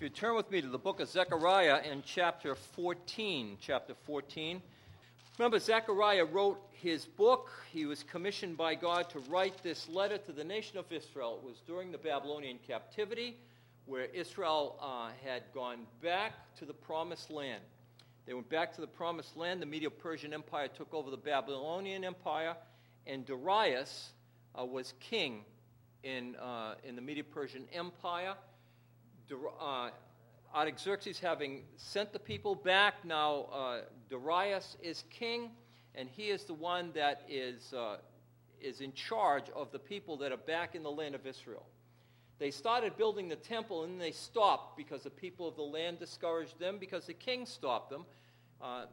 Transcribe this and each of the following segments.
If you turn with me to the book of Zechariah in chapter 14, chapter 14. Remember, Zechariah wrote his book. He was commissioned by God to write this letter to the nation of Israel. It was during the Babylonian captivity where Israel uh, had gone back to the promised land. They went back to the promised land. The Medo Persian Empire took over the Babylonian Empire, and Darius uh, was king in, uh, in the Medo Persian Empire. Uh, Artaxerxes, having sent the people back, now uh, Darius is king, and he is the one that is, uh, is in charge of the people that are back in the land of Israel. They started building the temple and they stopped because the people of the land discouraged them because the king stopped them. Uh,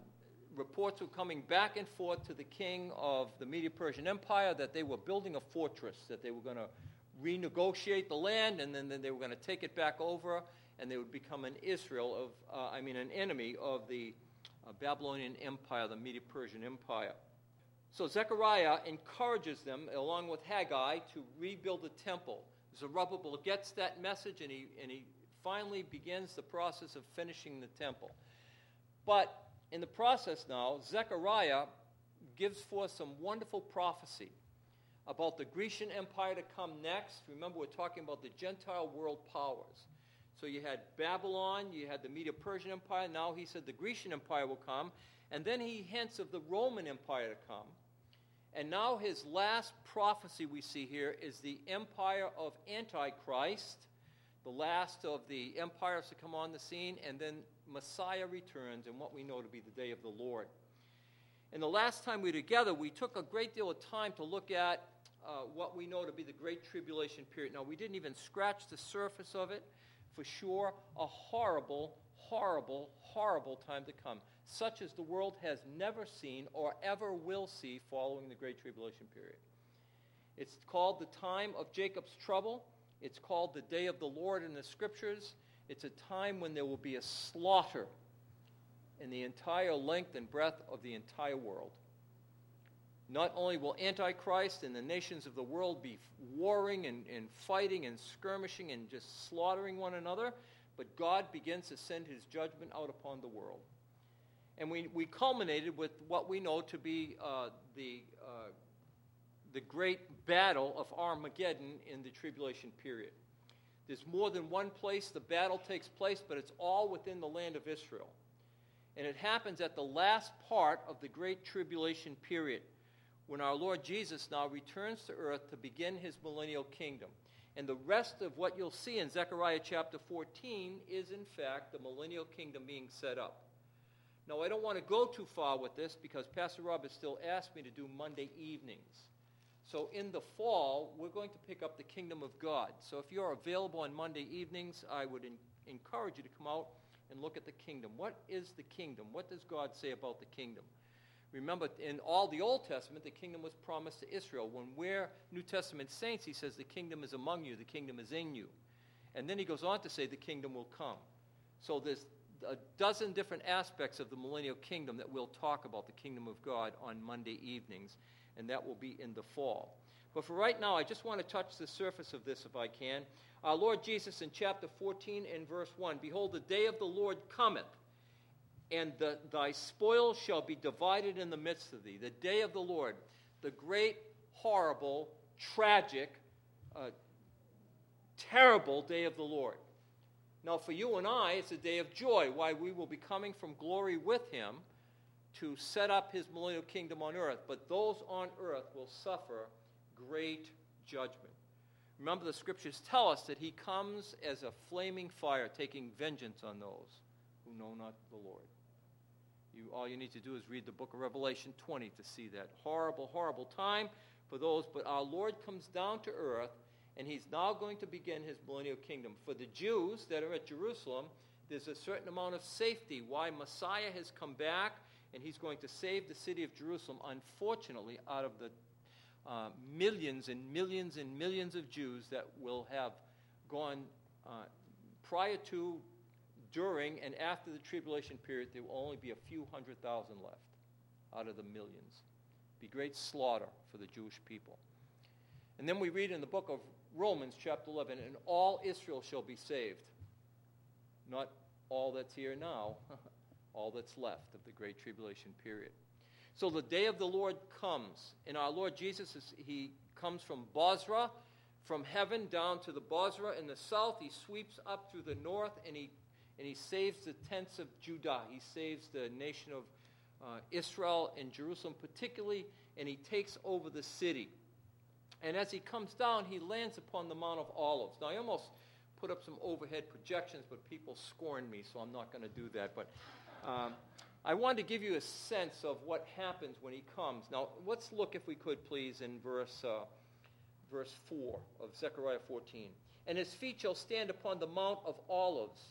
reports were coming back and forth to the king of the Medo Persian Empire that they were building a fortress, that they were going to renegotiate the land and then, then they were going to take it back over and they would become an Israel of, uh, I mean, an enemy of the uh, Babylonian Empire, the Medo Persian Empire. So Zechariah encourages them, along with Haggai, to rebuild the temple. Zerubbabel gets that message and he, and he finally begins the process of finishing the temple. But in the process now, Zechariah gives forth some wonderful prophecy about the Grecian Empire to come next. Remember, we're talking about the Gentile world powers. So you had Babylon, you had the Medo Persian Empire. Now he said the Grecian Empire will come. And then he hints of the Roman Empire to come. And now his last prophecy we see here is the empire of Antichrist, the last of the empires to come on the scene, and then Messiah returns and what we know to be the day of the Lord. And the last time we were together, we took a great deal of time to look at uh, what we know to be the Great Tribulation period. Now, we didn't even scratch the surface of it. For sure, a horrible, horrible, horrible time to come such as the world has never seen or ever will see following the Great Tribulation period. It's called the time of Jacob's trouble. It's called the day of the Lord in the scriptures. It's a time when there will be a slaughter in the entire length and breadth of the entire world. Not only will Antichrist and the nations of the world be warring and, and fighting and skirmishing and just slaughtering one another, but God begins to send his judgment out upon the world. And we, we culminated with what we know to be uh, the, uh, the great battle of Armageddon in the tribulation period. There's more than one place the battle takes place, but it's all within the land of Israel. And it happens at the last part of the great tribulation period when our Lord Jesus now returns to earth to begin his millennial kingdom. And the rest of what you'll see in Zechariah chapter 14 is, in fact, the millennial kingdom being set up. Now, I don't want to go too far with this because Pastor Rob has still asked me to do Monday evenings. So, in the fall, we're going to pick up the kingdom of God. So, if you're available on Monday evenings, I would encourage you to come out and look at the kingdom. What is the kingdom? What does God say about the kingdom? Remember, in all the Old Testament, the kingdom was promised to Israel. When we're New Testament saints, he says, The kingdom is among you, the kingdom is in you. And then he goes on to say, The kingdom will come. So there's a dozen different aspects of the millennial kingdom that we'll talk about the kingdom of God on Monday evenings, and that will be in the fall. But for right now, I just want to touch the surface of this if I can. Our Lord Jesus in chapter 14 and verse 1 Behold, the day of the Lord cometh, and the, thy spoil shall be divided in the midst of thee. The day of the Lord, the great, horrible, tragic, uh, terrible day of the Lord. Now, for you and I, it's a day of joy. Why we will be coming from glory with him to set up his millennial kingdom on earth. But those on earth will suffer great judgment. Remember, the scriptures tell us that he comes as a flaming fire, taking vengeance on those who know not the Lord. You, all you need to do is read the book of Revelation 20 to see that horrible, horrible time for those. But our Lord comes down to earth and he's now going to begin his millennial kingdom. For the Jews that are at Jerusalem, there's a certain amount of safety. Why Messiah has come back and he's going to save the city of Jerusalem, unfortunately, out of the uh, millions and millions and millions of Jews that will have gone uh, prior to, during, and after the tribulation period. There will only be a few hundred thousand left out of the millions. Be great slaughter for the Jewish people. And then we read in the book of Romans chapter 11, and all Israel shall be saved. not all that's here now, all that's left of the Great Tribulation period. So the day of the Lord comes, and our Lord Jesus, is, he comes from Bozrah, from heaven down to the Bozrah in the south. He sweeps up through the north, and he, and he saves the tents of Judah. He saves the nation of uh, Israel and Jerusalem particularly, and he takes over the city. And as he comes down, he lands upon the Mount of Olives. Now, I almost put up some overhead projections, but people scorned me, so I'm not going to do that. But um, I wanted to give you a sense of what happens when he comes. Now, let's look, if we could, please, in verse, uh, verse 4 of Zechariah 14. And his feet shall stand upon the Mount of Olives,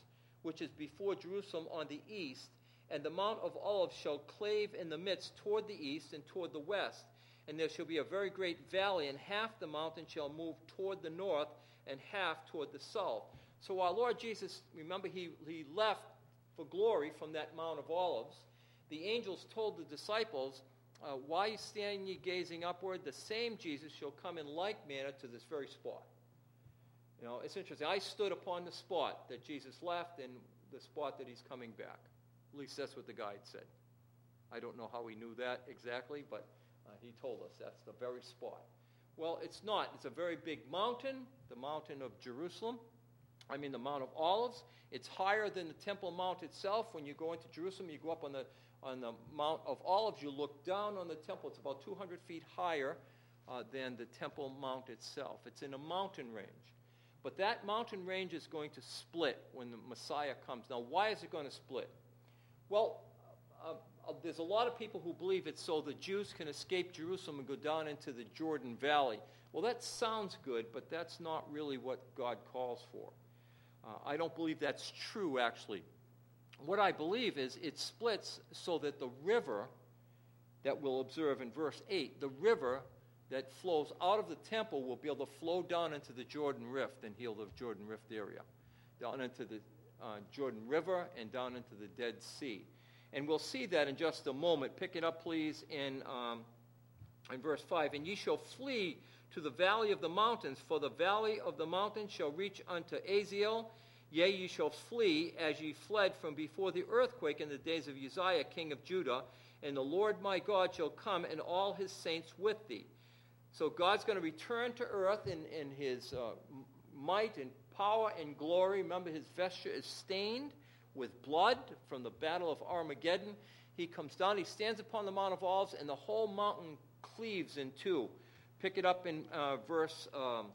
which is before Jerusalem on the east, and the Mount of Olives shall clave in the midst toward the east and toward the west. And there shall be a very great valley, and half the mountain shall move toward the north, and half toward the south. So our Lord Jesus, remember, he, he left for glory from that Mount of Olives. The angels told the disciples, uh, Why stand ye gazing upward? The same Jesus shall come in like manner to this very spot. You know, it's interesting. I stood upon the spot that Jesus left and the spot that he's coming back. At least that's what the guide said. I don't know how he knew that exactly, but uh, he told us that's the very spot. Well, it's not. It's a very big mountain, the mountain of Jerusalem. I mean, the Mount of Olives. It's higher than the Temple Mount itself. When you go into Jerusalem, you go up on the, on the Mount of Olives, you look down on the temple. It's about 200 feet higher uh, than the Temple Mount itself. It's in a mountain range. But that mountain range is going to split when the Messiah comes. Now, why is it going to split? Well, uh, uh, there's a lot of people who believe it's so the Jews can escape Jerusalem and go down into the Jordan Valley. Well, that sounds good, but that's not really what God calls for. Uh, I don't believe that's true, actually. What I believe is it splits so that the river that we'll observe in verse 8, the river that flows out of the temple will be able to flow down into the Jordan Rift and heal the Jordan Rift area, down into the uh, Jordan River and down into the Dead Sea. And we'll see that in just a moment. Pick it up, please, in, um, in verse 5. And ye shall flee to the valley of the mountains, for the valley of the mountains shall reach unto Aziel. Yea, ye shall flee as ye fled from before the earthquake in the days of Uzziah, king of Judah. And the Lord my God shall come, and all his saints with thee. So God's going to return to earth in, in his uh, might and power and glory. Remember, his vesture is stained with blood from the battle of Armageddon. He comes down, he stands upon the Mount of Olives, and the whole mountain cleaves in two. Pick it up in uh, verse, um,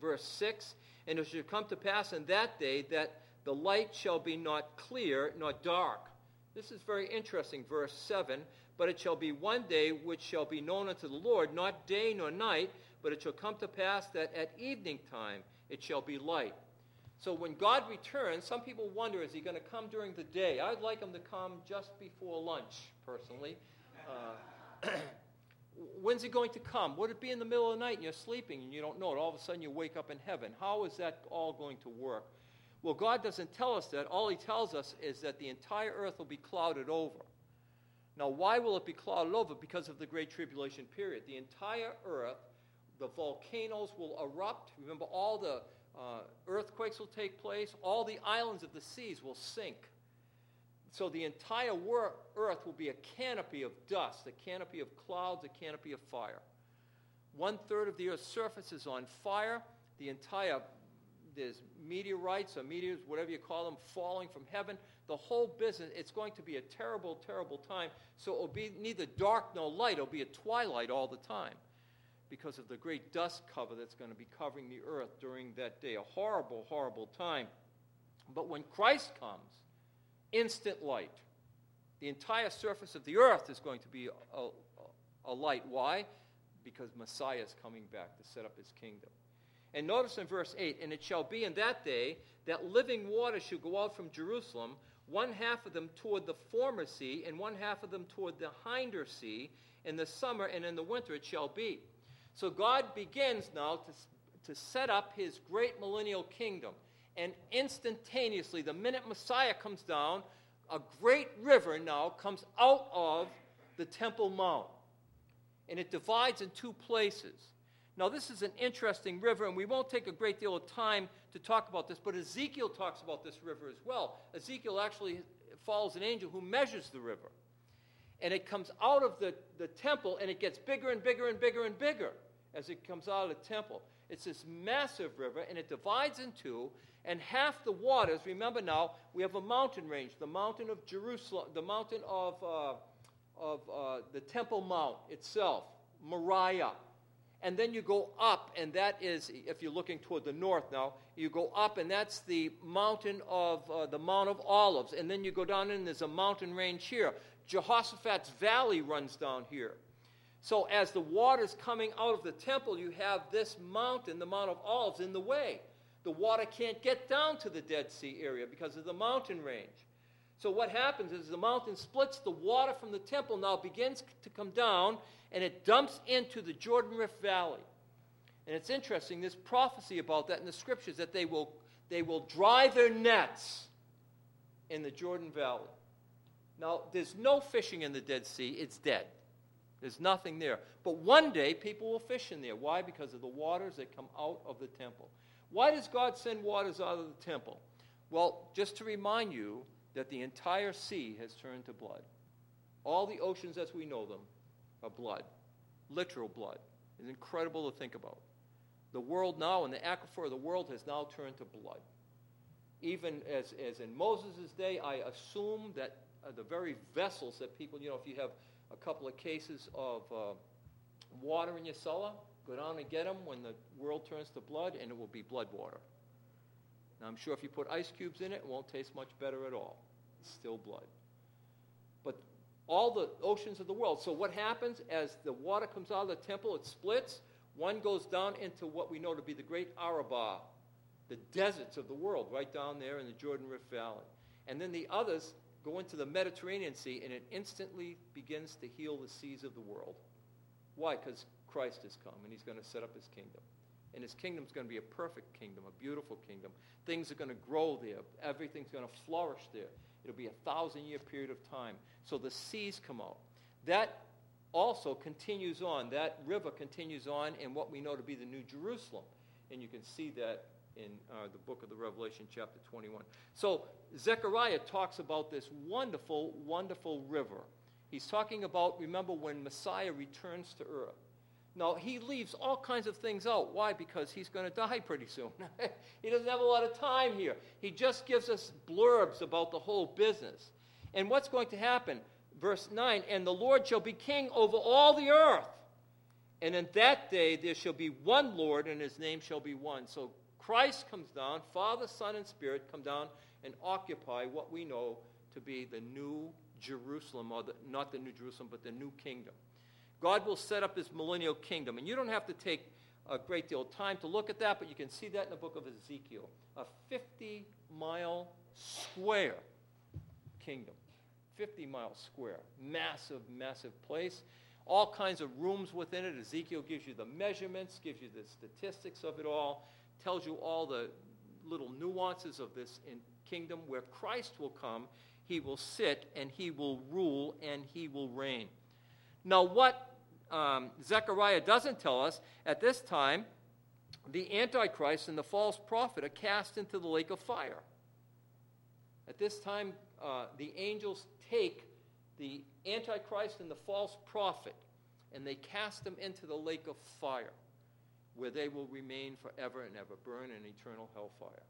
verse 6. And it shall come to pass in that day that the light shall be not clear nor dark. This is very interesting, verse 7. But it shall be one day which shall be known unto the Lord, not day nor night, but it shall come to pass that at evening time it shall be light. So when God returns, some people wonder, is he going to come during the day? I'd like him to come just before lunch, personally. Uh, when's he going to come? Would it be in the middle of the night and you're sleeping and you don't know it? All of a sudden you wake up in heaven. How is that all going to work? Well, God doesn't tell us that. All he tells us is that the entire earth will be clouded over. Now, why will it be clouded over? Because of the Great Tribulation period. The entire earth, the volcanoes will erupt. Remember, all the uh, earthquakes will take place. All the islands of the seas will sink. So the entire wor- earth will be a canopy of dust, a canopy of clouds, a canopy of fire. One third of the earth's surface is on fire. The entire, there's meteorites or meteors, whatever you call them, falling from heaven. The whole business, it's going to be a terrible, terrible time. So it'll be neither dark nor light. It'll be a twilight all the time because of the great dust cover that's going to be covering the earth during that day. A horrible, horrible time. But when Christ comes, instant light. The entire surface of the earth is going to be a, a, a light. Why? Because Messiah is coming back to set up his kingdom. And notice in verse 8, and it shall be in that day that living water shall go out from Jerusalem, one half of them toward the former sea, and one half of them toward the hinder sea. In the summer and in the winter it shall be. So God begins now to, to set up his great millennial kingdom. And instantaneously, the minute Messiah comes down, a great river now comes out of the Temple Mount. And it divides in two places. Now, this is an interesting river, and we won't take a great deal of time to talk about this, but Ezekiel talks about this river as well. Ezekiel actually follows an angel who measures the river. And it comes out of the, the temple and it gets bigger and bigger and bigger and bigger as it comes out of the temple. It's this massive river and it divides in two, and half the waters, remember now, we have a mountain range, the mountain of Jerusalem, the mountain of, uh, of uh, the Temple Mount itself, Moriah. And then you go up, and that is, if you're looking toward the north now, you go up, and that's the mountain of uh, the Mount of Olives. And then you go down, and there's a mountain range here. Jehoshaphat's valley runs down here. So as the water's coming out of the temple, you have this mountain, the Mount of Olives, in the way. The water can't get down to the Dead Sea area because of the mountain range. So what happens is the mountain splits, the water from the temple now begins to come down, and it dumps into the Jordan Rift Valley. And it's interesting, there's prophecy about that in the scriptures that they will, they will dry their nets in the Jordan Valley. Now, there's no fishing in the Dead Sea, it's dead. There's nothing there. But one day, people will fish in there. Why? Because of the waters that come out of the temple. Why does God send waters out of the temple? Well, just to remind you that the entire sea has turned to blood. All the oceans as we know them are blood, literal blood. It's incredible to think about. The world now, and the aquifer of the world has now turned to blood. Even as, as in Moses' day, I assume that uh, the very vessels that people, you know, if you have a couple of cases of uh, water in your cellar, go down and get them when the world turns to blood, and it will be blood water. Now, I'm sure if you put ice cubes in it, it won't taste much better at all. It's still blood. All the oceans of the world. So, what happens as the water comes out of the temple, it splits. One goes down into what we know to be the great Arabah, the deserts of the world, right down there in the Jordan Rift Valley. And then the others go into the Mediterranean Sea, and it instantly begins to heal the seas of the world. Why? Because Christ has come, and he's going to set up his kingdom. And his kingdom is going to be a perfect kingdom, a beautiful kingdom. Things are going to grow there. Everything's going to flourish there. It'll be a thousand year period of time. So the seas come out. That also continues on. That river continues on in what we know to be the New Jerusalem. And you can see that in uh, the book of the Revelation, chapter 21. So Zechariah talks about this wonderful, wonderful river. He's talking about, remember, when Messiah returns to earth. Now, he leaves all kinds of things out. Why? Because he's going to die pretty soon. he doesn't have a lot of time here. He just gives us blurbs about the whole business. And what's going to happen? Verse 9 And the Lord shall be king over all the earth. And in that day there shall be one Lord, and his name shall be one. So Christ comes down, Father, Son, and Spirit come down and occupy what we know to be the new Jerusalem, or the, not the new Jerusalem, but the new kingdom. God will set up his millennial kingdom. And you don't have to take a great deal of time to look at that, but you can see that in the book of Ezekiel. A 50 mile square kingdom. 50 miles square. Massive, massive place. All kinds of rooms within it. Ezekiel gives you the measurements, gives you the statistics of it all, tells you all the little nuances of this kingdom where Christ will come. He will sit and he will rule and he will reign. Now, what um, Zechariah doesn't tell us, at this time, the Antichrist and the false prophet are cast into the lake of fire. At this time, uh, the angels take the Antichrist and the false prophet and they cast them into the lake of fire, where they will remain forever and ever, burn in eternal hellfire.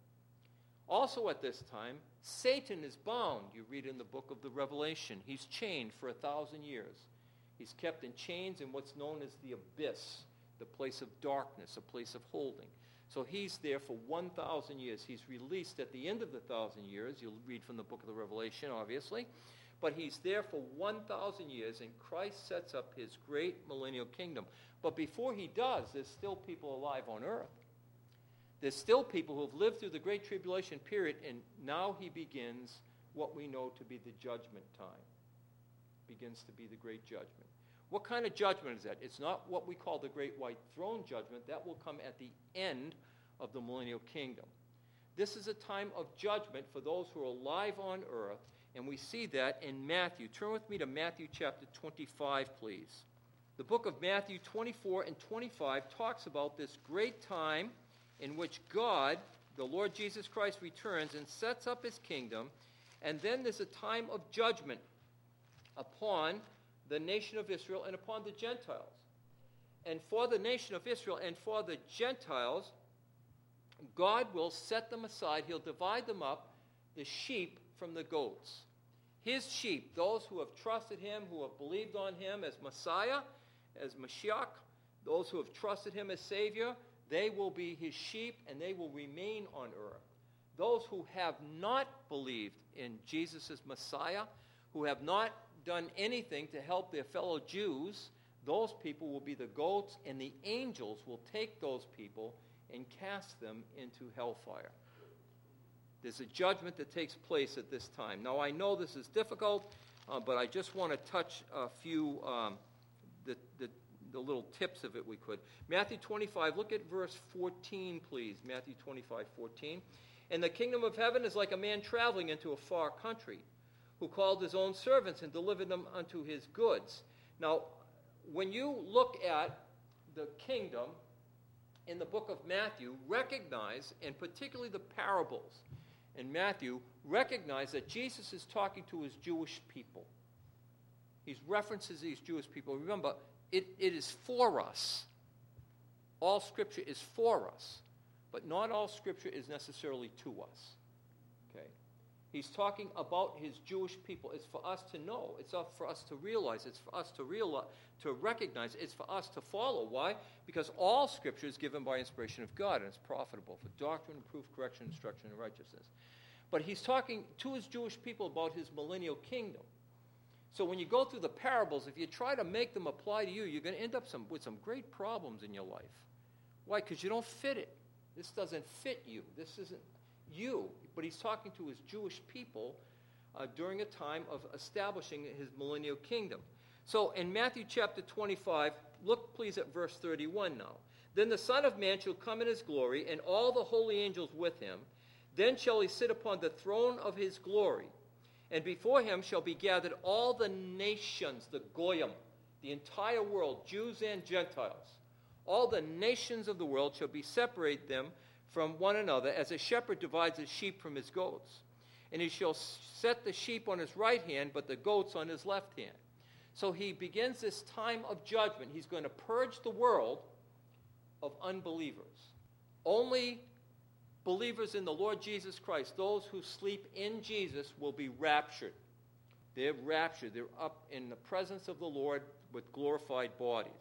Also, at this time, Satan is bound. You read in the book of the Revelation. He's chained for a thousand years. He's kept in chains in what's known as the abyss, the place of darkness, a place of holding. So he's there for 1,000 years. He's released at the end of the 1,000 years. You'll read from the book of the Revelation, obviously. But he's there for 1,000 years, and Christ sets up his great millennial kingdom. But before he does, there's still people alive on earth. There's still people who have lived through the Great Tribulation period, and now he begins what we know to be the judgment time begins to be the great judgment. What kind of judgment is that? It's not what we call the great white throne judgment. That will come at the end of the millennial kingdom. This is a time of judgment for those who are alive on earth, and we see that in Matthew. Turn with me to Matthew chapter 25, please. The book of Matthew 24 and 25 talks about this great time in which God the Lord Jesus Christ returns and sets up his kingdom, and then there's a time of judgment upon the nation of Israel and upon the Gentiles. And for the nation of Israel and for the Gentiles, God will set them aside. He'll divide them up, the sheep from the goats. His sheep, those who have trusted him, who have believed on him as Messiah, as Mashiach, those who have trusted him as Savior, they will be his sheep and they will remain on earth. Those who have not believed in Jesus as Messiah, who have not done anything to help their fellow Jews, those people will be the goats, and the angels will take those people and cast them into hellfire. There's a judgment that takes place at this time. Now, I know this is difficult, uh, but I just want to touch a few um, the, the, the little tips of it we could. Matthew 25, look at verse 14, please. Matthew 25, 14. And the kingdom of heaven is like a man traveling into a far country, who called his own servants and delivered them unto his goods. Now, when you look at the kingdom in the book of Matthew, recognize, and particularly the parables in Matthew, recognize that Jesus is talking to his Jewish people. He references these Jewish people. Remember, it, it is for us. All Scripture is for us, but not all Scripture is necessarily to us. He's talking about his Jewish people. It's for us to know. It's for us to realize. It's for us to realize, to recognize. It's for us to follow. Why? Because all Scripture is given by inspiration of God and it's profitable for doctrine, proof, correction, instruction, and righteousness. But he's talking to his Jewish people about his millennial kingdom. So when you go through the parables, if you try to make them apply to you, you're going to end up some, with some great problems in your life. Why? Because you don't fit it. This doesn't fit you. This isn't you. But he's talking to his Jewish people uh, during a time of establishing his millennial kingdom. So in Matthew chapter 25, look please at verse 31 now. Then the Son of Man shall come in his glory, and all the holy angels with him. Then shall he sit upon the throne of his glory and before him shall be gathered all the nations, the Goyim, the entire world, Jews and Gentiles. All the nations of the world shall be separate them from one another, as a shepherd divides his sheep from his goats. And he shall set the sheep on his right hand, but the goats on his left hand. So he begins this time of judgment. He's going to purge the world of unbelievers. Only believers in the Lord Jesus Christ, those who sleep in Jesus, will be raptured. They're raptured. They're up in the presence of the Lord with glorified bodies.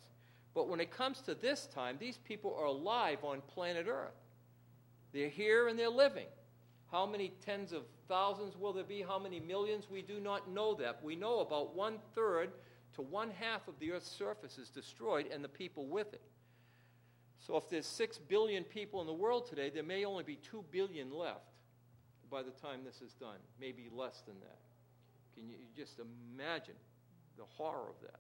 But when it comes to this time, these people are alive on planet Earth. They're here and they're living. How many tens of thousands will there be? How many millions? We do not know that. We know about one third to one half of the Earth's surface is destroyed and the people with it. So if there's 6 billion people in the world today, there may only be 2 billion left by the time this is done, maybe less than that. Can you, just imagine the horror of that,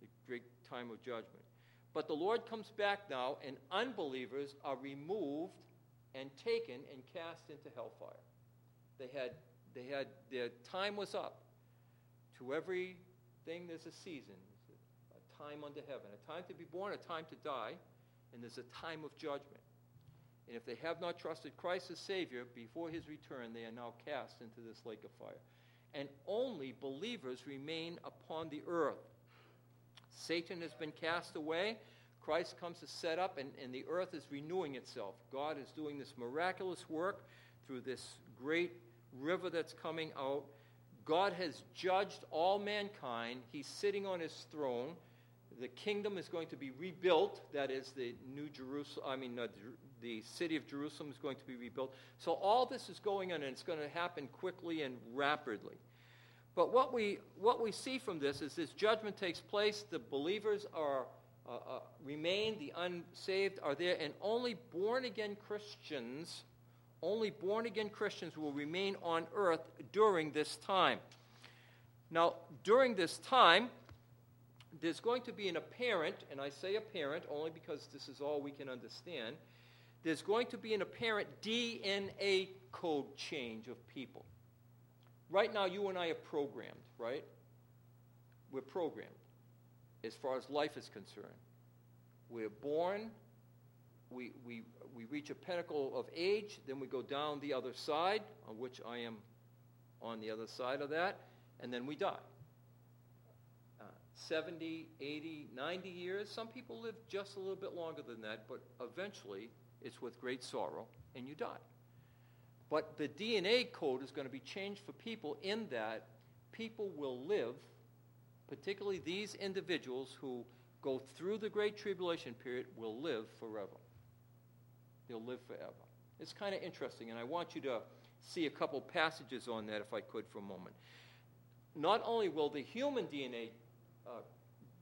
the great time of judgment? But the Lord comes back now, and unbelievers are removed and taken and cast into hellfire. They had, they had their time was up. To everything, there's a season, a time unto heaven, a time to be born, a time to die and there's a time of judgment. And if they have not trusted Christ as Savior before his return, they are now cast into this lake of fire. And only believers remain upon the earth. Satan has been cast away. Christ comes to set up, and, and the earth is renewing itself. God is doing this miraculous work through this great river that's coming out. God has judged all mankind. He's sitting on his throne the kingdom is going to be rebuilt. That is, the new Jerusalem, I mean, uh, the city of Jerusalem is going to be rebuilt. So all this is going on, and it's going to happen quickly and rapidly. But what we, what we see from this is this judgment takes place, the believers are, uh, uh, remain, the unsaved are there, and only born again Christians, only born again Christians will remain on earth during this time. Now, during this time, there's going to be an apparent, and I say apparent only because this is all we can understand, there's going to be an apparent DNA code change of people. Right now, you and I are programmed, right? We're programmed as far as life is concerned. We're born, we, we, we reach a pinnacle of age, then we go down the other side, on which I am on the other side of that, and then we die. Uh, 70, 80, 90 years. Some people live just a little bit longer than that, but eventually it's with great sorrow, and you die. But the DNA code is going to be changed for people in that people will live, particularly these individuals who go through the Great Tribulation period, will live forever. They'll live forever. It's kind of interesting, and I want you to see a couple passages on that if I could for a moment. Not only will the human DNA, uh,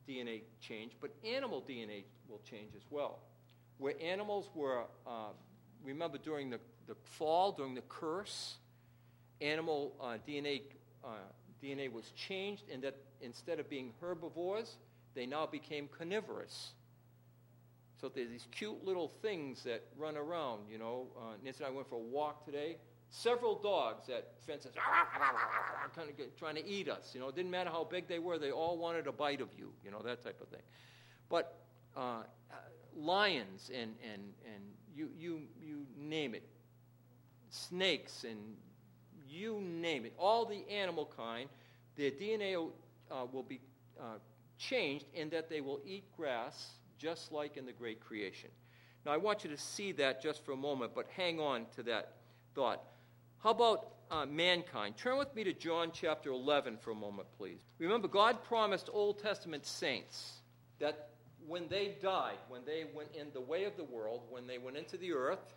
DNA change, but animal DNA will change as well. Where animals were, uh, remember during the, the fall, during the curse, animal uh, DNA, uh, DNA was changed in that instead of being herbivores, they now became carnivorous. So there's these cute little things that run around, you know. Uh, Nancy and I went for a walk today. Several dogs at fences, kind of trying to eat us. You know, it didn't matter how big they were; they all wanted a bite of you. You know, that type of thing. But uh, lions and and and you you you name it, snakes and you name it, all the animal kind, their DNA uh, will be uh, changed in that they will eat grass just like in the great creation. Now, I want you to see that just for a moment, but hang on to that thought. How about uh, mankind? Turn with me to John chapter 11 for a moment, please. Remember, God promised Old Testament saints that when they died, when they went in the way of the world, when they went into the earth,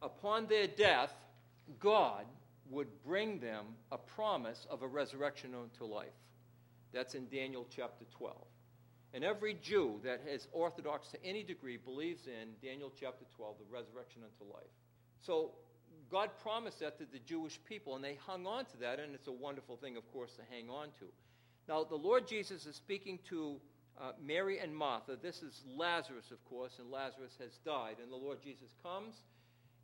upon their death, God would bring them a promise of a resurrection unto life. That's in Daniel chapter 12. And every Jew that is orthodox to any degree believes in Daniel chapter 12, the resurrection unto life. So God promised that to the Jewish people, and they hung on to that, and it's a wonderful thing, of course, to hang on to. Now, the Lord Jesus is speaking to uh, Mary and Martha. This is Lazarus, of course, and Lazarus has died. And the Lord Jesus comes,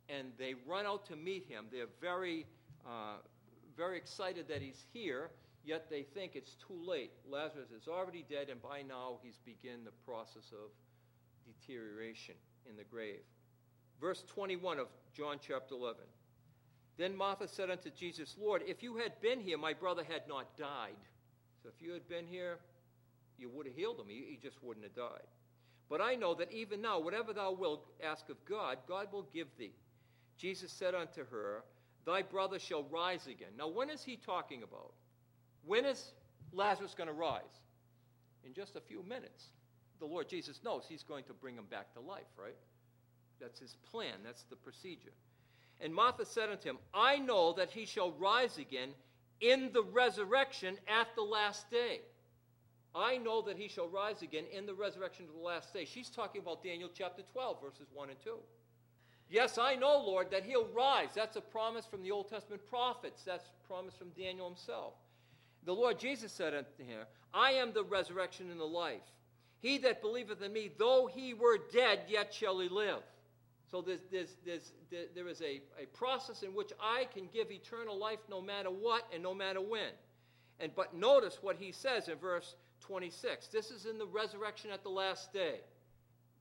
and they run out to meet him. They're very, uh, very excited that he's here yet they think it's too late. Lazarus is already dead, and by now he's begun the process of deterioration in the grave. Verse 21 of John chapter 11. Then Martha said unto Jesus, Lord, if you had been here, my brother had not died. So if you had been here, you would have healed him. He, he just wouldn't have died. But I know that even now, whatever thou wilt ask of God, God will give thee. Jesus said unto her, Thy brother shall rise again. Now, when is he talking about? When is Lazarus going to rise? In just a few minutes. The Lord Jesus knows he's going to bring him back to life, right? That's his plan, that's the procedure. And Martha said unto him, I know that he shall rise again in the resurrection at the last day. I know that he shall rise again in the resurrection of the last day. She's talking about Daniel chapter 12, verses 1 and 2. Yes, I know, Lord, that he'll rise. That's a promise from the Old Testament prophets. That's a promise from Daniel himself. The Lord Jesus said unto him, I am the resurrection and the life. He that believeth in me, though he were dead, yet shall he live. So there's, there's, there's, there is a, a process in which I can give eternal life no matter what and no matter when. And but notice what he says in verse 26. This is in the resurrection at the last day.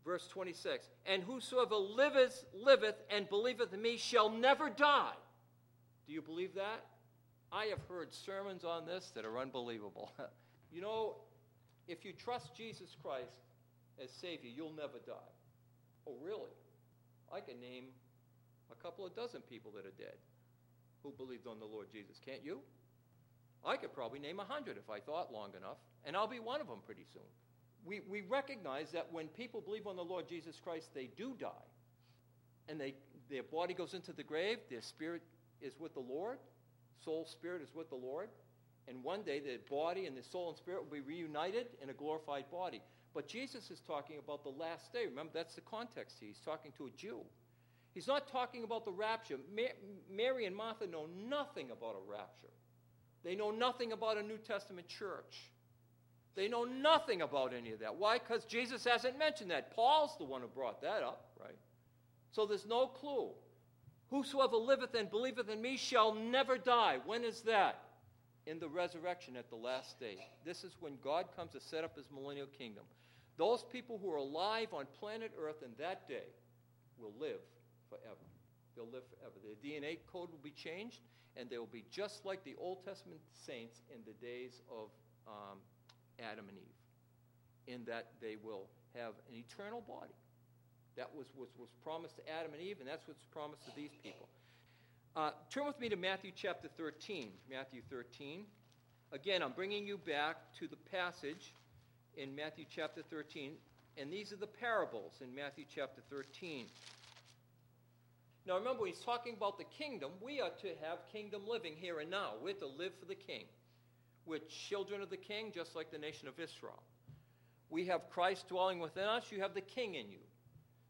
Verse 26. And whosoever liveth, liveth and believeth in me shall never die. Do you believe that? I have heard sermons on this that are unbelievable. you know, if you trust Jesus Christ as Savior, you'll never die. Oh, really? I can name a couple of dozen people that are dead who believed on the Lord Jesus. Can't you? I could probably name a hundred if I thought long enough, and I'll be one of them pretty soon. We, we recognize that when people believe on the Lord Jesus Christ, they do die. And they, their body goes into the grave, their spirit is with the Lord, soul, spirit is with the Lord. And one day the body and the soul and spirit will be reunited in a glorified body. But Jesus is talking about the last day. Remember, that's the context. He's talking to a Jew. He's not talking about the rapture. Mary and Martha know nothing about a rapture. They know nothing about a New Testament church. They know nothing about any of that. Why? Because Jesus hasn't mentioned that. Paul's the one who brought that up, right? So there's no clue. Whosoever liveth and believeth in me shall never die. When is that? In the resurrection at the last day. This is when God comes to set up his millennial kingdom. Those people who are alive on planet Earth in that day will live forever. They'll live forever. Their DNA code will be changed, and they will be just like the Old Testament saints in the days of um, Adam and Eve, in that they will have an eternal body. That was, was, was promised to Adam and Eve, and that's what's promised to these people. Uh, turn with me to Matthew chapter 13. Matthew 13. Again, I'm bringing you back to the passage in Matthew chapter 13, and these are the parables in Matthew chapter 13. Now remember, when he's talking about the kingdom, we are to have kingdom living here and now. We're to live for the king. We're children of the king, just like the nation of Israel. We have Christ dwelling within us, you have the king in you.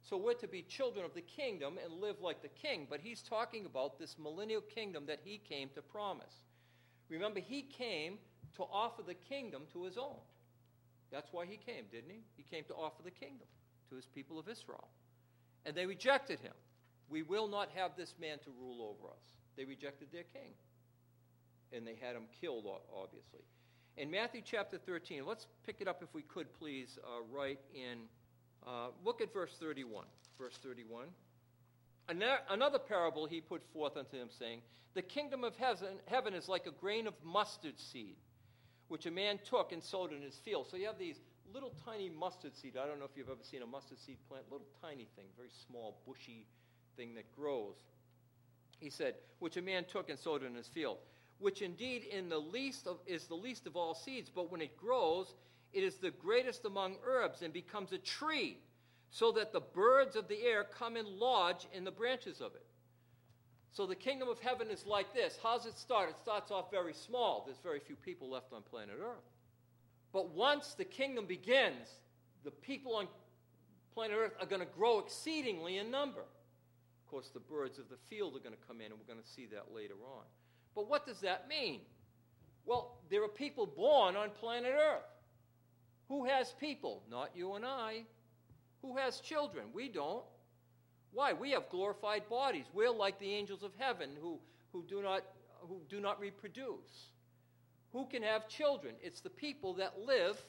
So we're to be children of the kingdom and live like the king. But he's talking about this millennial kingdom that he came to promise. Remember, he came to offer the kingdom to his own. That's why he came, didn't he? He came to offer the kingdom to his people of Israel. And they rejected him. We will not have this man to rule over us. They rejected their king. And they had him killed, obviously. In Matthew chapter 13, let's pick it up if we could, please, uh, right in uh, look at verse 31. Verse 31. Another parable he put forth unto him, saying, The kingdom of heaven, heaven is like a grain of mustard seed, which a man took and sowed in his field. So you have these little tiny mustard seed. I don't know if you've ever seen a mustard seed plant, little tiny thing, very small, bushy thing that grows. He said, which a man took and sowed in his field, which indeed in the least of, is the least of all seeds, but when it grows, it is the greatest among herbs and becomes a tree, so that the birds of the air come and lodge in the branches of it. So the kingdom of heaven is like this. How does it start? It starts off very small. There's very few people left on planet Earth. But once the kingdom begins, the people on planet Earth are going to grow exceedingly in number. Of course, the birds of the field are going to come in, and we're going to see that later on. But what does that mean? Well, there are people born on planet Earth. Who has people? Not you and I. Who has children? We don't. Why? We have glorified bodies. We're like the angels of heaven who, who, do, not, who do not reproduce. Who can have children? It's the people that live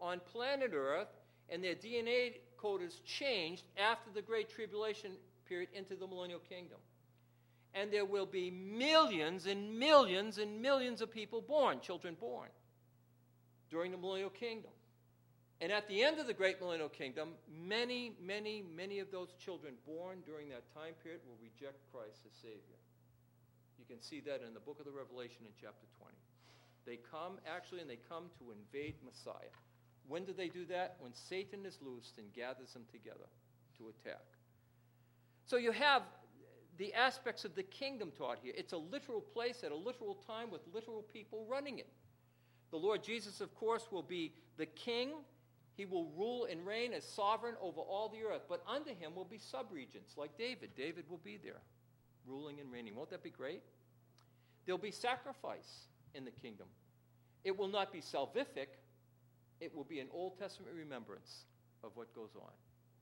on planet Earth and their DNA code is changed after the Great Tribulation period into the millennial kingdom. And there will be millions and millions and millions of people born, children born, during the millennial kingdom. And at the end of the great millennial kingdom, many, many, many of those children born during that time period will reject Christ as Savior. You can see that in the book of the Revelation in chapter 20. They come, actually, and they come to invade Messiah. When do they do that? When Satan is loosed and gathers them together to attack. So you have the aspects of the kingdom taught here. It's a literal place at a literal time with literal people running it. The Lord Jesus, of course, will be the king he will rule and reign as sovereign over all the earth, but under him will be subregents like David. David will be there, ruling and reigning. Won't that be great? There'll be sacrifice in the kingdom. It will not be salvific, it will be an Old Testament remembrance of what goes on.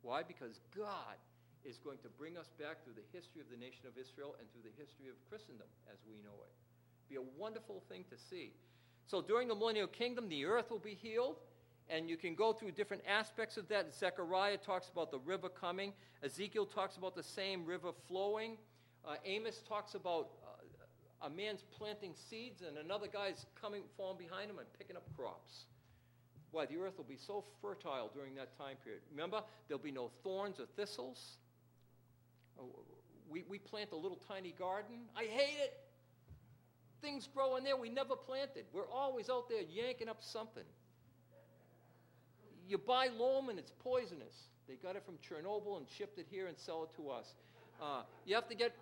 Why? Because God is going to bring us back through the history of the nation of Israel and through the history of Christendom as we know it. Be a wonderful thing to see. So during the millennial kingdom, the earth will be healed and you can go through different aspects of that. Zechariah talks about the river coming, Ezekiel talks about the same river flowing, uh, Amos talks about uh, a man's planting seeds and another guy's coming, falling behind him and picking up crops. Why, the earth will be so fertile during that time period. Remember, there'll be no thorns or thistles. We, we plant a little tiny garden. I hate it. Things grow in there we never planted. We're always out there yanking up something you buy loam and it's poisonous. They got it from Chernobyl and shipped it here and sell it to us. Uh, you have to get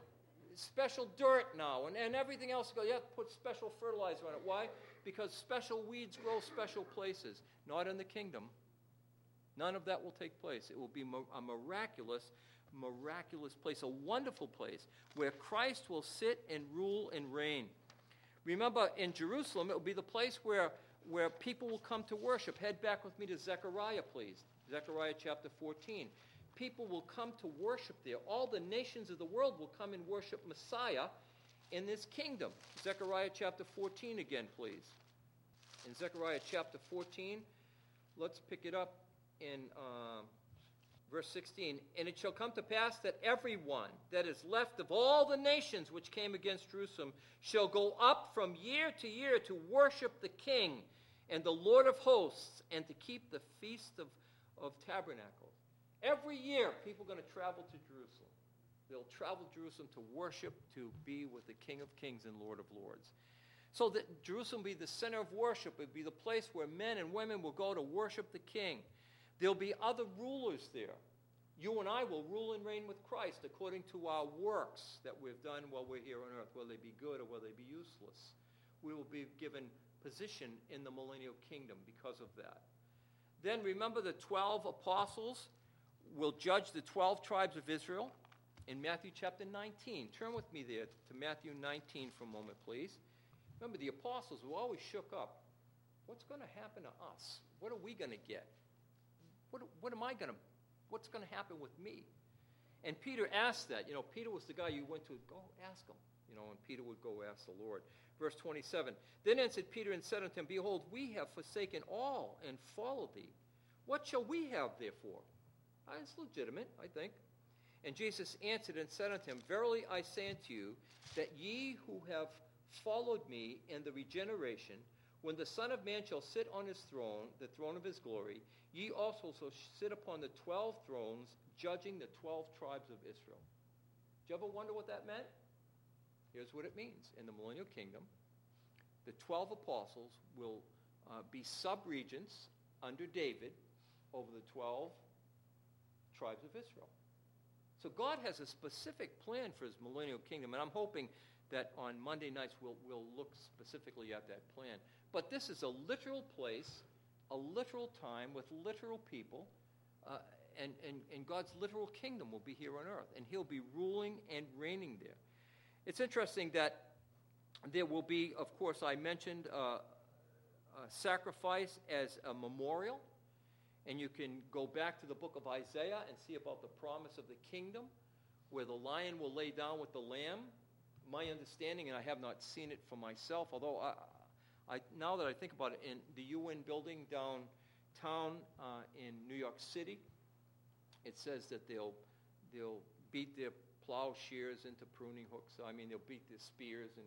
special dirt now and, and everything else. You have to put special fertilizer on it. Why? Because special weeds grow special places, not in the kingdom. None of that will take place. It will be a miraculous, miraculous place, a wonderful place where Christ will sit and rule and reign. Remember, in Jerusalem, it will be the place where where people will come to worship. Head back with me to Zechariah, please. Zechariah chapter 14. People will come to worship there. All the nations of the world will come and worship Messiah in this kingdom. Zechariah chapter 14 again, please. In Zechariah chapter 14, let's pick it up in uh, verse 16, and it shall come to pass that everyone that is left of all the nations which came against Jerusalem shall go up from year to year to worship the King and the Lord of hosts and to keep the feast of, of tabernacles. Every year, people are going to travel to Jerusalem. They'll travel to Jerusalem to worship, to be with the King of Kings and Lord of Lords. So that Jerusalem be the center of worship. It will be the place where men and women will go to worship the King. There'll be other rulers there. You and I will rule and reign with Christ according to our works that we've done while we're here on earth, whether they be good or whether they be useless. We will be given position in the millennial kingdom because of that. Then remember the 12 apostles will judge the 12 tribes of Israel in Matthew chapter 19. Turn with me there to Matthew 19 for a moment, please. Remember, the apostles were always shook up. What's going to happen to us? What are we going to get? What, what am I going to, what's going to happen with me? And Peter asked that. You know, Peter was the guy you went to, go ask him. You know, and Peter would go ask the Lord. Verse 27 Then answered Peter and said unto him, Behold, we have forsaken all and followed thee. What shall we have therefore? Uh, it's legitimate, I think. And Jesus answered and said unto him, Verily I say unto you, that ye who have followed me in the regeneration, when the Son of Man shall sit on his throne, the throne of his glory, ye also shall sit upon the twelve thrones, judging the twelve tribes of Israel. Do you ever wonder what that meant? Here's what it means. In the millennial kingdom, the twelve apostles will uh, be sub-regents under David over the twelve tribes of Israel. So God has a specific plan for his millennial kingdom, and I'm hoping that on Monday nights we'll, we'll look specifically at that plan. But this is a literal place, a literal time with literal people, uh, and, and, and God's literal kingdom will be here on earth, and he'll be ruling and reigning there. It's interesting that there will be, of course, I mentioned uh, sacrifice as a memorial. And you can go back to the book of Isaiah and see about the promise of the kingdom, where the lion will lay down with the lamb. My understanding, and I have not seen it for myself, although I, I, now that I think about it, in the UN building downtown uh, in New York City, it says that they'll, they'll beat their plowshares into pruning hooks. I mean, they'll beat their spears and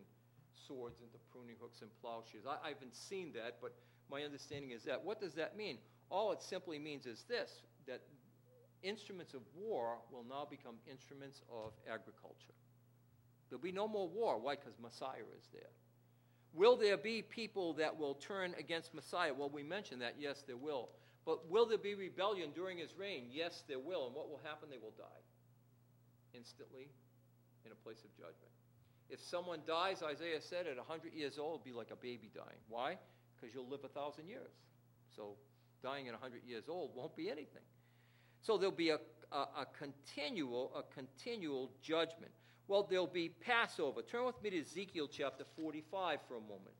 swords into pruning hooks and plowshares. I, I haven't seen that, but my understanding is that. What does that mean? All it simply means is this that instruments of war will now become instruments of agriculture. There'll be no more war. Why? Because Messiah is there. Will there be people that will turn against Messiah? Well, we mentioned that. Yes, there will. But will there be rebellion during his reign? Yes, there will. And what will happen? They will die instantly in a place of judgment. If someone dies, Isaiah said, at 100 years old, be like a baby dying. Why? Because you'll live a thousand years. So dying at 100 years old won't be anything. So there'll be a, a, a, continual, a continual judgment. Well, there'll be Passover. Turn with me to Ezekiel chapter 45 for a moment.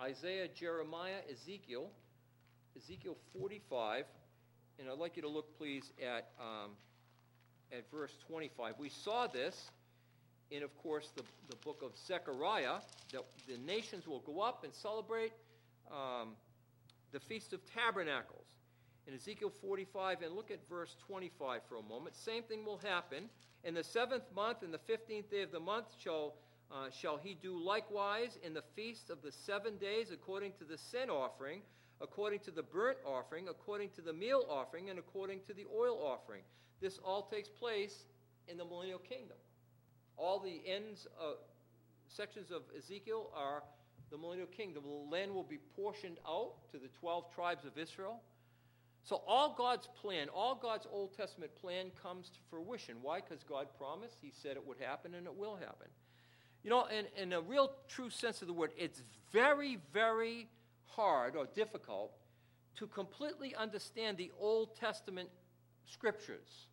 Isaiah, Jeremiah, Ezekiel, Ezekiel 45, and I'd like you to look, please, at, um, at verse 25. We saw this in, of course, the, the book of Zechariah, that the nations will go up and celebrate um, the Feast of Tabernacles. In Ezekiel 45, and look at verse 25 for a moment. Same thing will happen. In the seventh month, in the fifteenth day of the month, shall, uh, shall he do likewise in the feast of the seven days, according to the sin offering, according to the burnt offering, according to the meal offering, and according to the oil offering. This all takes place in the millennial kingdom. All the ends, sections of Ezekiel are the millennial kingdom. The land will be portioned out to the 12 tribes of Israel. So all God's plan, all God's Old Testament plan comes to fruition. Why? Because God promised. He said it would happen, and it will happen. You know, in, in a real true sense of the word, it's very, very hard or difficult to completely understand the Old Testament scriptures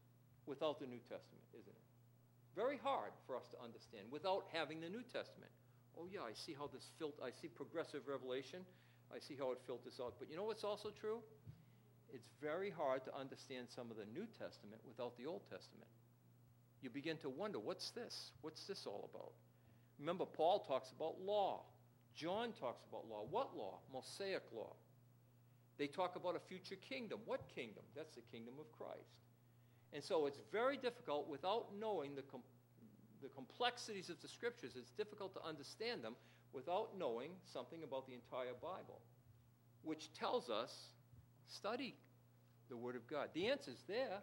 without the New Testament, isn't it? Very hard for us to understand without having the New Testament oh yeah, I see how this filter, I see progressive revelation. I see how it filters out. But you know what's also true? It's very hard to understand some of the New Testament without the Old Testament. You begin to wonder, what's this? What's this all about? Remember, Paul talks about law. John talks about law. What law? Mosaic law. They talk about a future kingdom. What kingdom? That's the kingdom of Christ. And so it's very difficult without knowing the, com- the complexities of the scriptures. It's difficult to understand them without knowing something about the entire Bible, which tells us study the Word of God. The answer's there.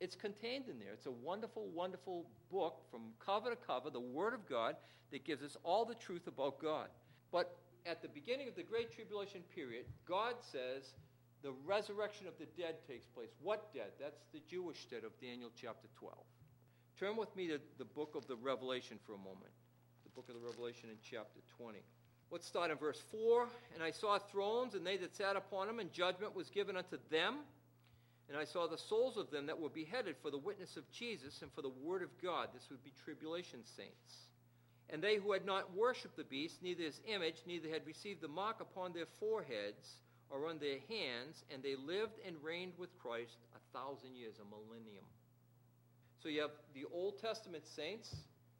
It's contained in there. It's a wonderful, wonderful book from cover to cover, the Word of God, that gives us all the truth about God. But at the beginning of the Great Tribulation period, God says the resurrection of the dead takes place. What dead? That's the Jewish dead of Daniel chapter 12. Turn with me to the book of the Revelation for a moment. The book of the Revelation in chapter 20. Let's start in verse 4. And I saw thrones, and they that sat upon them, and judgment was given unto them. And I saw the souls of them that were beheaded for the witness of Jesus and for the word of God. This would be tribulation saints. And they who had not worshipped the beast, neither his image, neither had received the mark upon their foreheads or on their hands, and they lived and reigned with Christ a thousand years, a millennium. So you have the Old Testament saints,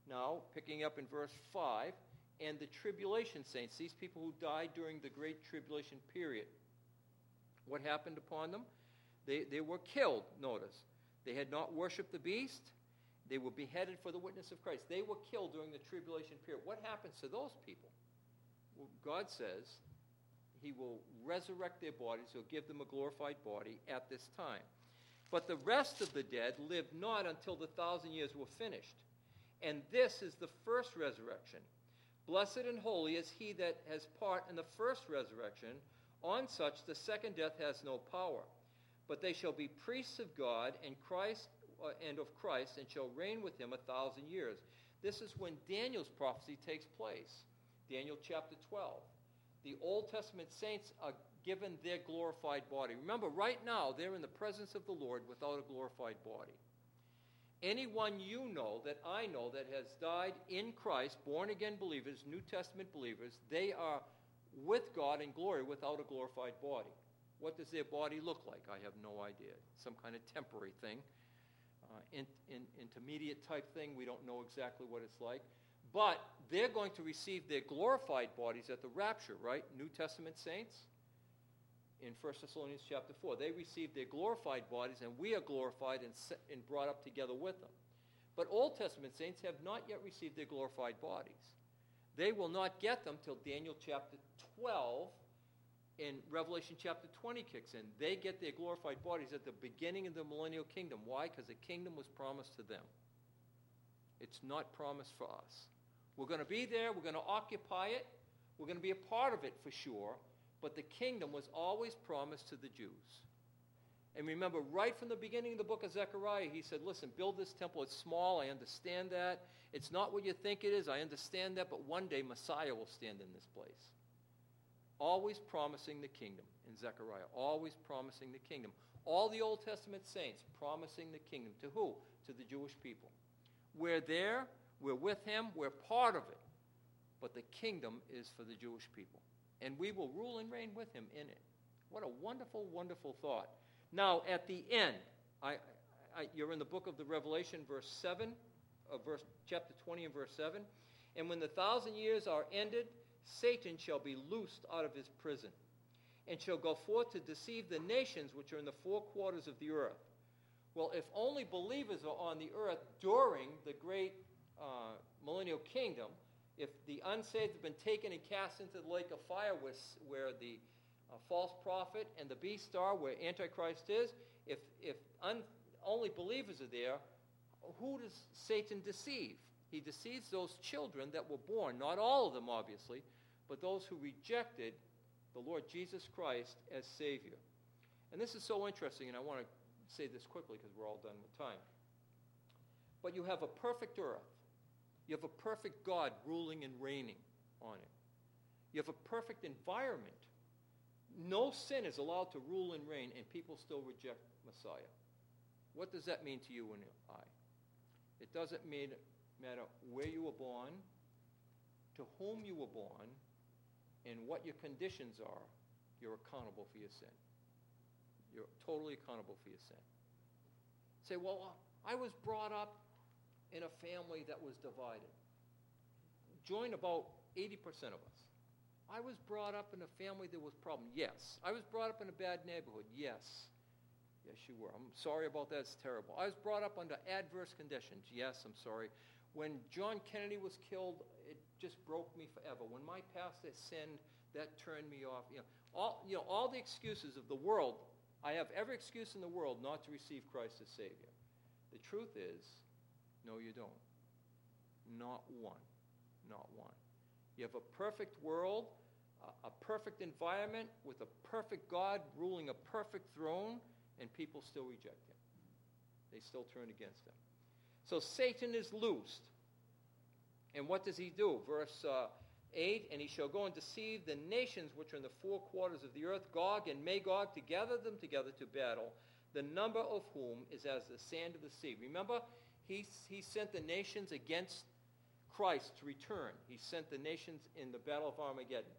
now picking up in verse 5, and the tribulation saints, these people who died during the Great Tribulation period. What happened upon them? They, they were killed, notice. They had not worshiped the beast. They were beheaded for the witness of Christ. They were killed during the tribulation period. What happens to those people? Well, God says he will resurrect their bodies. He'll give them a glorified body at this time. But the rest of the dead lived not until the thousand years were finished. And this is the first resurrection. Blessed and holy is he that has part in the first resurrection. On such the second death has no power but they shall be priests of God and Christ uh, and of Christ and shall reign with him a thousand years. This is when Daniel's prophecy takes place. Daniel chapter 12. The Old Testament saints are given their glorified body. Remember, right now, they're in the presence of the Lord without a glorified body. Anyone you know that I know that has died in Christ, born again believers, New Testament believers, they are with God in glory without a glorified body. What does their body look like? I have no idea. Some kind of temporary thing, uh, in, in, intermediate type thing. We don't know exactly what it's like. But they're going to receive their glorified bodies at the rapture, right? New Testament saints in 1 Thessalonians chapter 4. They received their glorified bodies, and we are glorified and, set, and brought up together with them. But Old Testament saints have not yet received their glorified bodies. They will not get them till Daniel chapter 12 in Revelation chapter 20 kicks in. They get their glorified bodies at the beginning of the millennial kingdom. Why? Because the kingdom was promised to them. It's not promised for us. We're going to be there, we're going to occupy it, we're going to be a part of it for sure, but the kingdom was always promised to the Jews. And remember, right from the beginning of the book of Zechariah, he said, Listen, build this temple. It's small. I understand that. It's not what you think it is. I understand that. But one day, Messiah will stand in this place always promising the kingdom in Zechariah, always promising the kingdom. All the Old Testament saints promising the kingdom. To who? To the Jewish people. We're there, we're with him, we're part of it. But the kingdom is for the Jewish people. And we will rule and reign with him in it. What a wonderful, wonderful thought. Now, at the end, I, I, you're in the book of the Revelation, verse 7, uh, verse, chapter 20 and verse 7. And when the thousand years are ended, Satan shall be loosed out of his prison, and shall go forth to deceive the nations which are in the four quarters of the earth. Well, if only believers are on the earth during the great uh, millennial kingdom, if the unsaved have been taken and cast into the lake of fire where, where the uh, false prophet and the beast are, where Antichrist is, if, if un, only believers are there, who does Satan deceive? He deceives those children that were born, not all of them, obviously, but those who rejected the Lord Jesus Christ as Savior. And this is so interesting, and I want to say this quickly because we're all done with time. But you have a perfect earth. You have a perfect God ruling and reigning on it. You have a perfect environment. No sin is allowed to rule and reign, and people still reject Messiah. What does that mean to you and I? It doesn't mean matter where you were born, to whom you were born, and what your conditions are, you're accountable for your sin. You're totally accountable for your sin. Say, well, I was brought up in a family that was divided. Join about 80% of us. I was brought up in a family that was problem. Yes. I was brought up in a bad neighborhood. Yes. Yes, you were. I'm sorry about that. It's terrible. I was brought up under adverse conditions. Yes, I'm sorry. When John Kennedy was killed, it just broke me forever. When my pastor sinned, that turned me off. You know, all, you know, all the excuses of the world, I have every excuse in the world not to receive Christ as Savior. The truth is, no, you don't. Not one. Not one. You have a perfect world, a, perfect environment with a perfect God ruling a perfect throne, and people still reject him. They still turn against him. So Satan is loosed. And what does he do? Verse uh, 8 And he shall go and deceive the nations which are in the four quarters of the earth, Gog and Magog, to gather them together to battle, the number of whom is as the sand of the sea. Remember, he, he sent the nations against Christ to return. He sent the nations in the battle of Armageddon.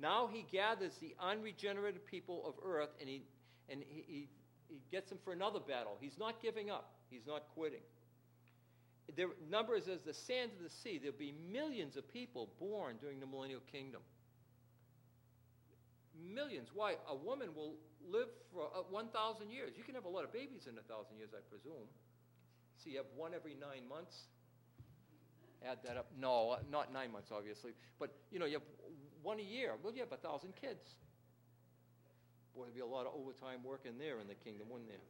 Now he gathers the unregenerated people of earth and he, and he, he, he gets them for another battle. He's not giving up, he's not quitting. Their number is as the sand of the sea. There'll be millions of people born during the millennial kingdom. Millions. Why? A woman will live for uh, 1,000 years. You can have a lot of babies in 1,000 years, I presume. So you have one every nine months. Add that up. No, uh, not nine months, obviously. But, you know, you have one a year. Well, you have a 1,000 kids. Boy, there'd be a lot of overtime work in there in the kingdom, wouldn't there?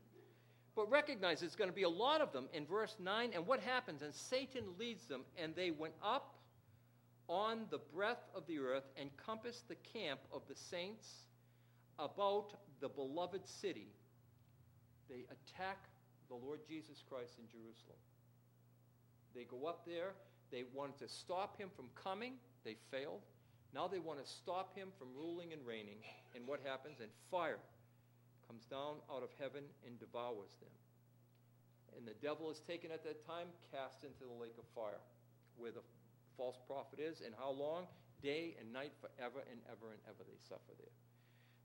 But recognize there's going to be a lot of them in verse 9. And what happens? And Satan leads them, and they went up on the breadth of the earth and compassed the camp of the saints about the beloved city. They attack the Lord Jesus Christ in Jerusalem. They go up there. They wanted to stop him from coming. They failed. Now they want to stop him from ruling and reigning. And what happens? And fire comes down out of heaven and devours them. And the devil is taken at that time, cast into the lake of fire, where the false prophet is, and how long? Day and night, forever and ever and ever they suffer there.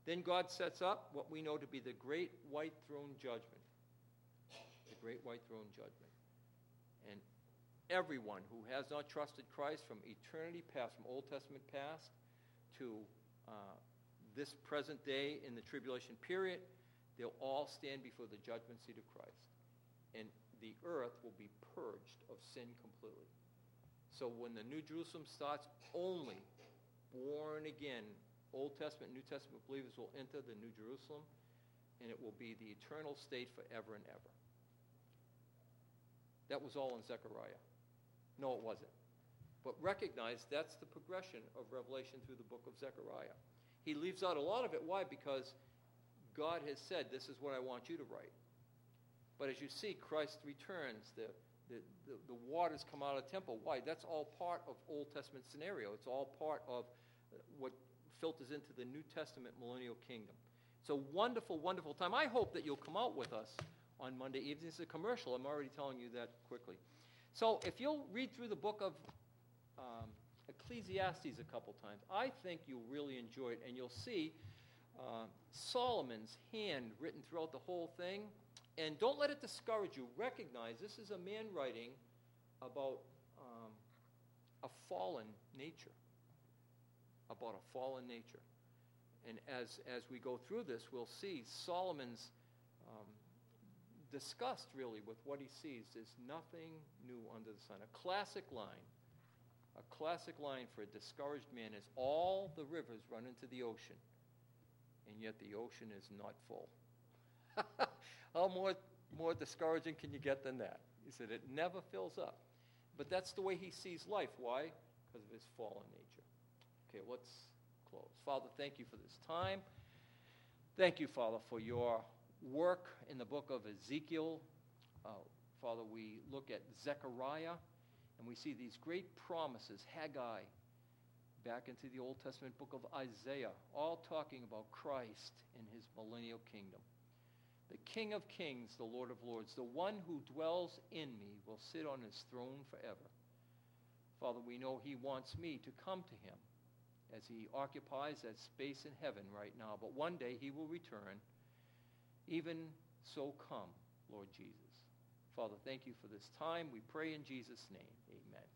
Then God sets up what we know to be the great white throne judgment. Great white throne judgment. And everyone who has not trusted Christ from eternity past, from Old Testament past, to uh, this present day in the tribulation period, they'll all stand before the judgment seat of Christ. And the earth will be purged of sin completely. So when the New Jerusalem starts, only born again Old Testament, New Testament believers will enter the New Jerusalem, and it will be the eternal state forever and ever. That was all in Zechariah. No, it wasn't. But recognize that's the progression of Revelation through the book of Zechariah. He leaves out a lot of it. Why? Because God has said, This is what I want you to write. But as you see, Christ returns. The, the, the, the, waters come out of the temple. Why? That's all part of Old Testament scenario. It's all part of uh, what filters into the New Testament millennial kingdom. It's a wonderful, wonderful time. I hope that you'll come out with us on Monday evening. It's a commercial. I'm already telling you that quickly. So if you'll read through the book of um, Ecclesiastes a couple times, I think you'll really enjoy it, and you'll see uh, Solomon's hand written throughout the whole thing. And don't let it discourage you. Recognize this is a man writing about um, a fallen nature. About a fallen nature. And as, as we go through this, we'll see Solomon's disgust, really, with what he sees. is nothing new under the sun. A classic line. A classic line for a discouraged man is all the rivers run into the ocean, and yet the ocean is not full. How more, more discouraging can you get than that? He said, it never fills up. But that's the way he sees life. Why? Because of his fallen nature. Okay, let's close. Father, thank you for this time. Thank you, Father, for your work in the book of Ezekiel. Uh, Father, we look at Zechariah and we see these great promises, Haggai, back into the Old Testament book of Isaiah, all talking about Christ and his millennial kingdom. The King of kings, the Lord of lords, the one who dwells in me will sit on his throne forever. Father, we know he wants me to come to him as he occupies that space in heaven right now. But one day he will return. Even so, come, Lord Jesus. Father, thank you for this time. We pray in Jesus' name. Amen.